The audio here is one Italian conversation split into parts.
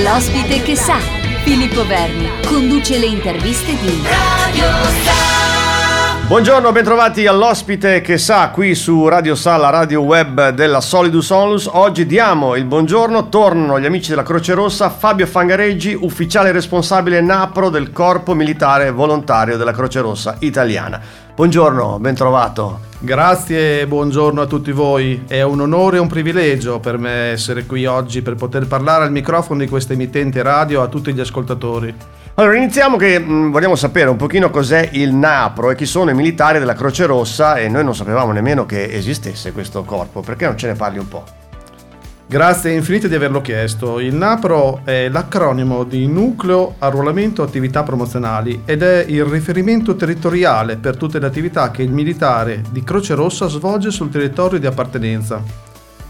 L'ospite che sa, Filippo Verni, conduce le interviste di Radio Sa. Buongiorno, bentrovati all'ospite che sa qui su Radio Sa, la radio web della Solidus Onlus. Oggi diamo il buongiorno, tornano gli amici della Croce Rossa, Fabio Fangareggi, ufficiale responsabile NAPRO del Corpo Militare Volontario della Croce Rossa Italiana. Buongiorno, bentrovato. Grazie e buongiorno a tutti voi. È un onore e un privilegio per me essere qui oggi per poter parlare al microfono di questa emittente radio a tutti gli ascoltatori. Allora iniziamo che mh, mm, vogliamo sapere un pochino cos'è il NAPRO e chi sono i militari della Croce Rossa e noi non sapevamo nemmeno che esistesse questo corpo, perché non ce ne parli un po'? Grazie infinite di averlo chiesto. Il NAPRO è l'acronimo di Nucleo Arruolamento Attività Promozionali ed è il riferimento territoriale per tutte le attività che il militare di Croce Rossa svolge sul territorio di appartenenza.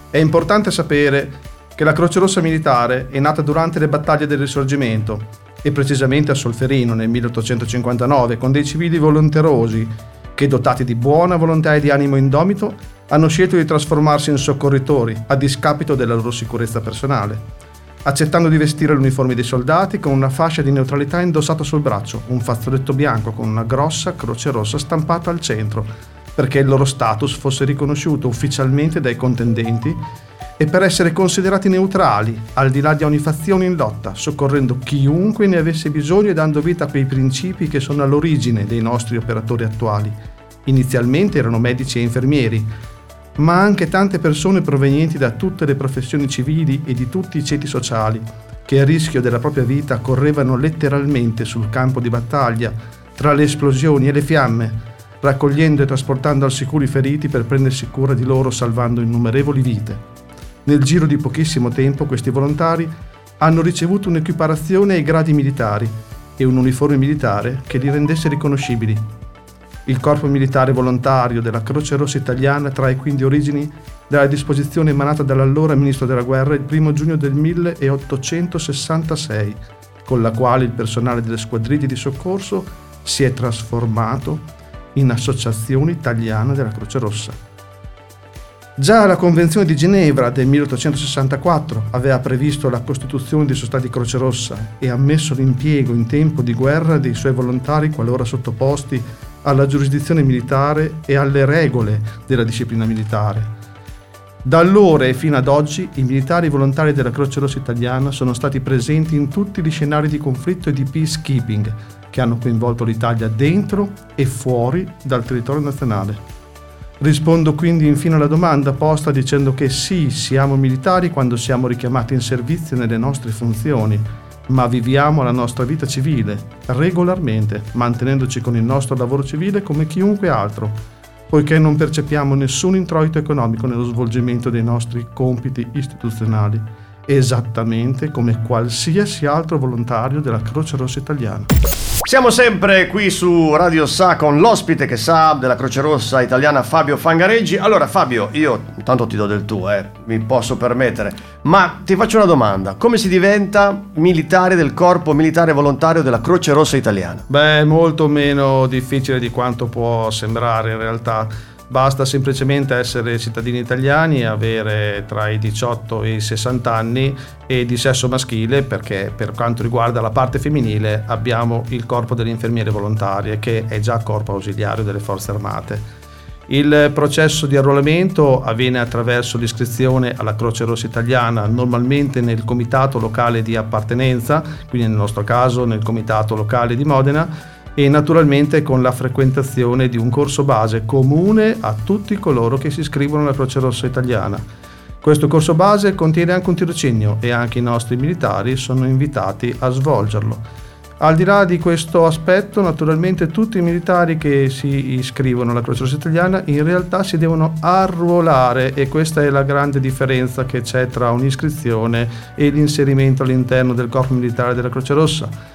È importante sapere che la Croce Rossa Militare è nata durante le battaglie del Risorgimento e precisamente a Solferino nel 1859 con dei civili volonterosi che dotati di buona volontà e di animo indomito hanno scelto di trasformarsi in soccorritori a discapito della loro sicurezza personale, accettando di vestire l'uniforme dei soldati con una fascia di neutralità indossata sul braccio, un fazzoletto bianco con una grossa croce rossa stampata al centro, perché il loro status fosse riconosciuto ufficialmente dai contendenti e per essere considerati neutrali, al di là di ogni fazione in lotta, soccorrendo chiunque ne avesse bisogno e dando vita a quei principi che sono all'origine dei nostri operatori attuali. Inizialmente erano medici e infermieri, ma anche tante persone provenienti da tutte le professioni civili e di tutti i ceti sociali, che a rischio della propria vita correvano letteralmente sul campo di battaglia, tra le esplosioni e le fiamme, raccogliendo e trasportando al sicuro i feriti per prendersi cura di loro salvando innumerevoli vite. Nel giro di pochissimo tempo questi volontari hanno ricevuto un'equiparazione ai gradi militari e un uniforme militare che li rendesse riconoscibili il corpo militare volontario della Croce Rossa Italiana trae quindi origini dalla disposizione emanata dall'allora Ministro della Guerra il 1 giugno del 1866, con la quale il personale delle squadriglie di soccorso si è trasformato in Associazione Italiana della Croce Rossa. Già la Convenzione di Ginevra del 1864 aveva previsto la costituzione di società di Croce Rossa e ammesso l'impiego in tempo di guerra dei suoi volontari qualora sottoposti alla giurisdizione militare e alle regole della disciplina militare. Da allora e fino ad oggi i militari volontari della Croce Rossa Italiana sono stati presenti in tutti gli scenari di conflitto e di peacekeeping che hanno coinvolto l'Italia dentro e fuori dal territorio nazionale. Rispondo quindi infine alla domanda posta dicendo che sì, siamo militari quando siamo richiamati in servizio nelle nostre funzioni, ma viviamo la nostra vita civile regolarmente, mantenendoci con il nostro lavoro civile come chiunque altro, poiché non percepiamo nessun introito economico nello svolgimento dei nostri compiti istituzionali, esattamente come qualsiasi altro volontario della Croce Rossa Italiana. Siamo sempre qui su Radio Sa con l'ospite che sa della Croce Rossa italiana Fabio Fangareggi. Allora Fabio, io intanto ti do del tuo, eh, mi posso permettere, ma ti faccio una domanda. Come si diventa militare del corpo militare volontario della Croce Rossa italiana? Beh, molto meno difficile di quanto può sembrare in realtà Basta semplicemente essere cittadini italiani avere tra i 18 e i 60 anni e di sesso maschile perché per quanto riguarda la parte femminile abbiamo il corpo delle infermiere volontarie che è già corpo ausiliario delle forze armate. Il processo di arruolamento avviene attraverso l'iscrizione alla Croce Rossa Italiana, normalmente nel comitato locale di appartenenza, quindi nel nostro caso nel comitato locale di Modena, e naturalmente con la frequentazione di un corso base comune a tutti coloro che si iscrivono alla Croce Rossa Italiana. Questo corso base contiene anche un tirocinio e anche i nostri militari sono invitati a svolgerlo. Al di là di questo aspetto, naturalmente tutti i militari che si iscrivono alla Croce Rossa Italiana in realtà si devono arruolare e questa è la grande differenza che c'è tra un'iscrizione e l'inserimento all'interno del Corpo Militare della Croce Rossa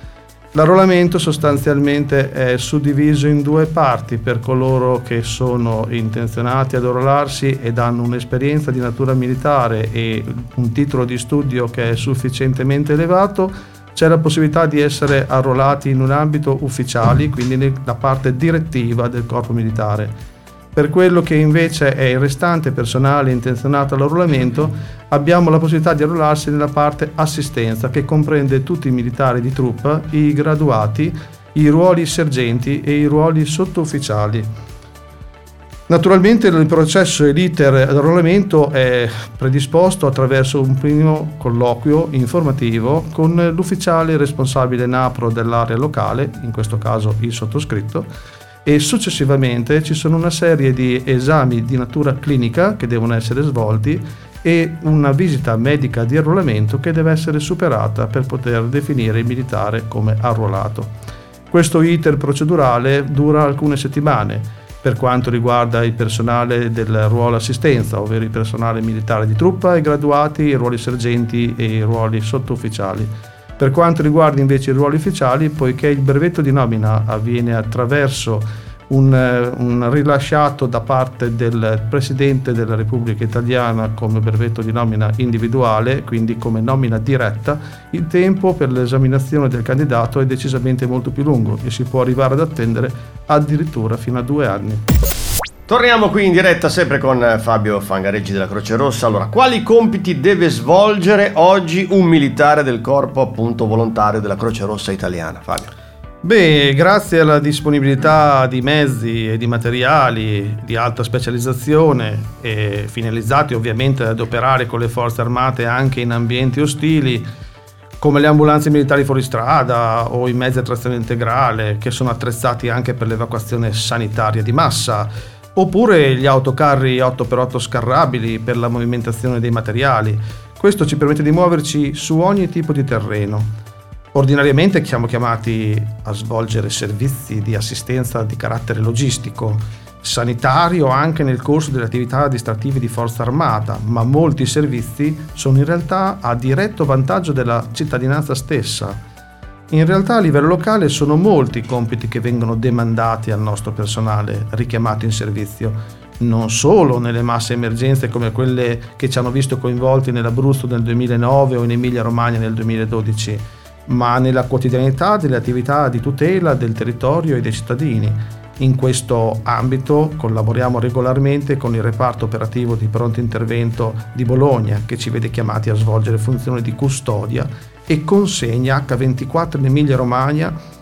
L'arruolamento sostanzialmente è suddiviso in due parti per coloro che sono intenzionati ad arruolarsi ed hanno un'esperienza di natura militare e un titolo di studio che è sufficientemente elevato. C'è la possibilità di essere arruolati in un ambito ufficiale, quindi nella parte direttiva del corpo militare. Per quello che invece è il restante personale intenzionato all'arruolamento, abbiamo la possibilità di arruolarsi nella parte assistenza, che comprende tutti i militari di truppa, i graduati, i ruoli sergenti e i ruoli sottufficiali. Naturalmente il processo e l'iter d'arruolamento è predisposto attraverso un primo colloquio informativo con l'ufficiale responsabile NAPRO dell'area locale, in questo caso il sottoscritto, e successivamente ci sono una serie di esami di natura clinica che devono essere svolti e una visita medica di arruolamento che deve essere superata per poter definire il militare come arruolato. Questo iter procedurale dura alcune settimane per quanto riguarda il personale del ruolo assistenza, ovvero il personale militare di truppa, i graduati, i ruoli sergenti e i ruoli sottufficiali. Per quanto riguarda invece i ruoli ufficiali, poiché il brevetto di nomina avviene attraverso un, un, rilasciato da parte del Presidente della Repubblica Italiana come brevetto di nomina individuale, quindi come nomina diretta, il tempo per l'esaminazione del candidato è decisamente molto più lungo e si può arrivare ad attendere addirittura fino a due anni. Torniamo qui in diretta sempre con Fabio Fangareggi della Croce Rossa. Allora, quali compiti deve svolgere oggi un militare del corpo appunto volontario della Croce Rossa italiana? Fabio. Beh, grazie alla disponibilità di mezzi e di materiali di alta specializzazione e finalizzati ovviamente ad operare con le forze armate anche in ambienti ostili, come le ambulanze militari fuoristrada o i mezzi a trazione integrale che sono attrezzati anche per l'evacuazione sanitaria di massa oppure gli autocarri 8x8 scarrabili per la movimentazione dei materiali. Questo ci permette di muoverci su ogni tipo di terreno. Ordinariamente siamo chiamati a svolgere servizi di assistenza di carattere logistico, sanitario anche nel corso delle attività distrattive di forza armata, ma molti servizi sono in realtà a diretto vantaggio della cittadinanza stessa in realtà a livello locale sono molti i compiti che vengono demandati al nostro personale richiamato in servizio, non solo nelle masse emergenze come quelle che ci hanno visto coinvolti nell'Abruzzo nel 2009 o in Emilia Romagna nel 2012, ma nella quotidianità delle attività di tutela del territorio e dei cittadini. In questo ambito collaboriamo regolarmente con il reparto operativo di pronto intervento di Bologna che ci vede chiamati a svolgere funzioni di custodia e consegna H24 in Emilia Romagna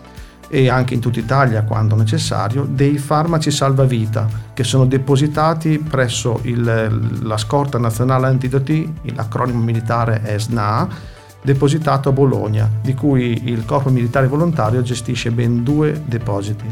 e anche in tutta Italia quando necessario dei farmaci salvavita che sono depositati presso il, la scorta nazionale antidoti, l'acronimo militare è SNA, depositato a Bologna, di cui il Corpo Militare Volontario gestisce ben due depositi.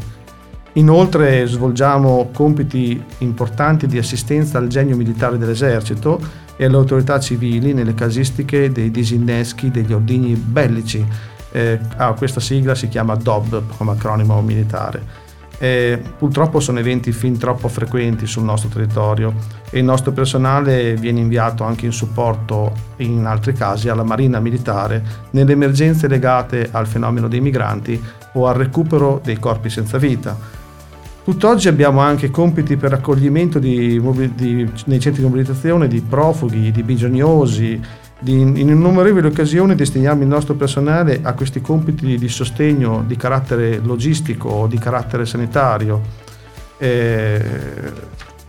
Inoltre svolgiamo compiti importanti di assistenza al genio militare dell'esercito e alle autorità civili nelle casistiche dei disinneschi degli ordigni bellici. Eh, ah, questa sigla si chiama DOB come acronimo militare. Eh, purtroppo sono eventi fin troppo frequenti sul nostro territorio e il nostro personale viene inviato anche in supporto in altri casi alla Marina Militare nelle emergenze legate al fenomeno dei migranti o al recupero dei corpi senza vita Tutt'oggi abbiamo anche compiti per accoglimento di, di, nei centri di mobilitazione di profughi, di bisognosi, di, in innumerevoli occasioni destiniamo il nostro personale a questi compiti di sostegno di carattere logistico o di carattere sanitario. Eh,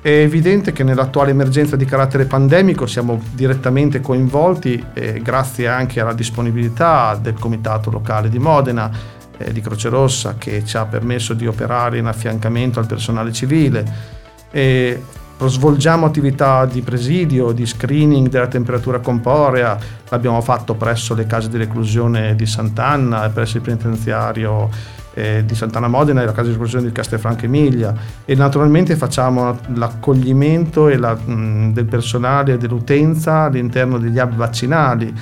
è evidente che nell'attuale emergenza di carattere pandemico siamo direttamente coinvolti eh, grazie anche alla disponibilità del Comitato Locale di Modena eh, di Croce Rossa che ci ha permesso di operare in affiancamento al personale civile. E svolgiamo attività di presidio, di screening della temperatura corporea, l'abbiamo fatto presso le case di reclusione di Sant'Anna presso il penitenziario eh, di Sant'Anna Modena e la casa di reclusione di Castelfranco Emilia. E naturalmente facciamo l'accoglimento la, del personale e dell'utenza all'interno degli hub vaccinali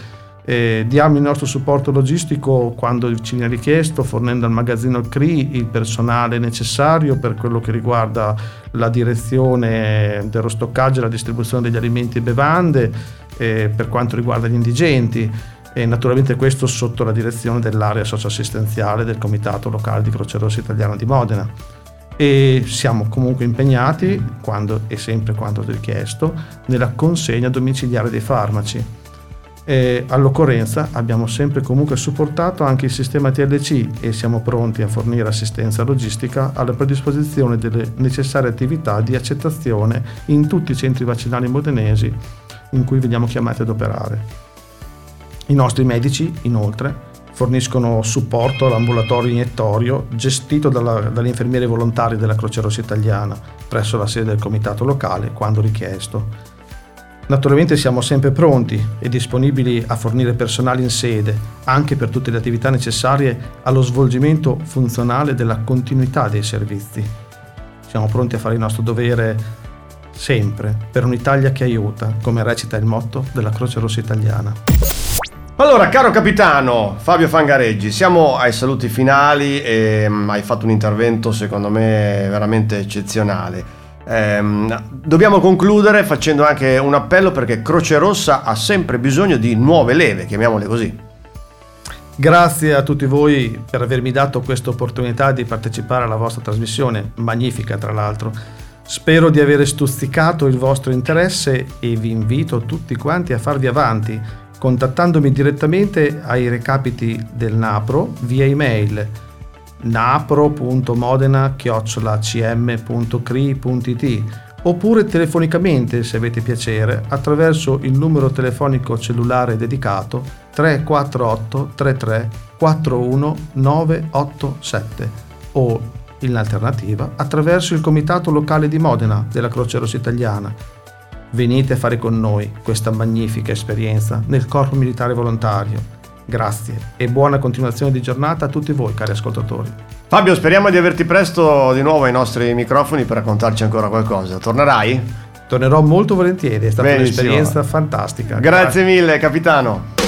eh, diamo il nostro supporto logistico quando ci viene richiesto, fornendo al magazzino CRI il personale necessario per quello che riguarda la direzione dello stoccaggio e la distribuzione degli alimenti e bevande, eh, per quanto riguarda gli indigenti e naturalmente questo sotto la direzione dell'area socioassistenziale del Comitato Locale di Croce Rossa Italiana di Modena. E siamo comunque impegnati, quando e sempre quando richiesto, nella consegna domiciliare dei farmaci E all'occorrenza abbiamo sempre comunque supportato anche il sistema TLC e siamo pronti a fornire assistenza logistica alla predisposizione delle necessarie attività di accettazione in tutti i centri vaccinali modenesi in cui veniamo chiamati ad operare. I nostri medici, inoltre, forniscono supporto all'ambulatorio iniettorio gestito dalla, dalle infermiere volontarie della Croce Rossa Italiana presso la sede del comitato locale quando richiesto. Naturalmente siamo sempre pronti e disponibili a fornire personale in sede, anche per tutte le attività necessarie allo svolgimento funzionale della continuità dei servizi. Siamo pronti a fare il nostro dovere sempre per un'Italia che aiuta, come recita il motto della Croce Rossa Italiana. Allora, caro capitano Fabio Fangareggi, siamo ai saluti finali e um, hai fatto un intervento secondo me veramente eccezionale. Ehm, dobbiamo concludere facendo anche un appello perché Croce Rossa ha sempre bisogno di nuove leve, chiamiamole così. Grazie a tutti voi per avermi dato questa opportunità di partecipare alla vostra trasmissione, magnifica tra l'altro. Spero di aver stuzzicato il vostro interesse e vi invito tutti quanti a farvi avanti contattandomi direttamente ai recapiti del Napro via email napro.modena-cm.cri.it oppure telefonicamente se avete piacere attraverso il numero telefonico cellulare dedicato 348 33 41 987 o in alternativa attraverso il comitato locale di Modena della Croce Rossa Italiana. Venite a fare con noi questa magnifica esperienza nel Corpo Militare Volontario Grazie e buona continuazione di giornata a tutti voi cari ascoltatori. Fabio, speriamo di averti presto di nuovo ai nostri microfoni per raccontarci ancora qualcosa. Tornerai? Tornerò molto volentieri, è stata Benissimo. un'esperienza fantastica. Grazie, Grazie mille, capitano.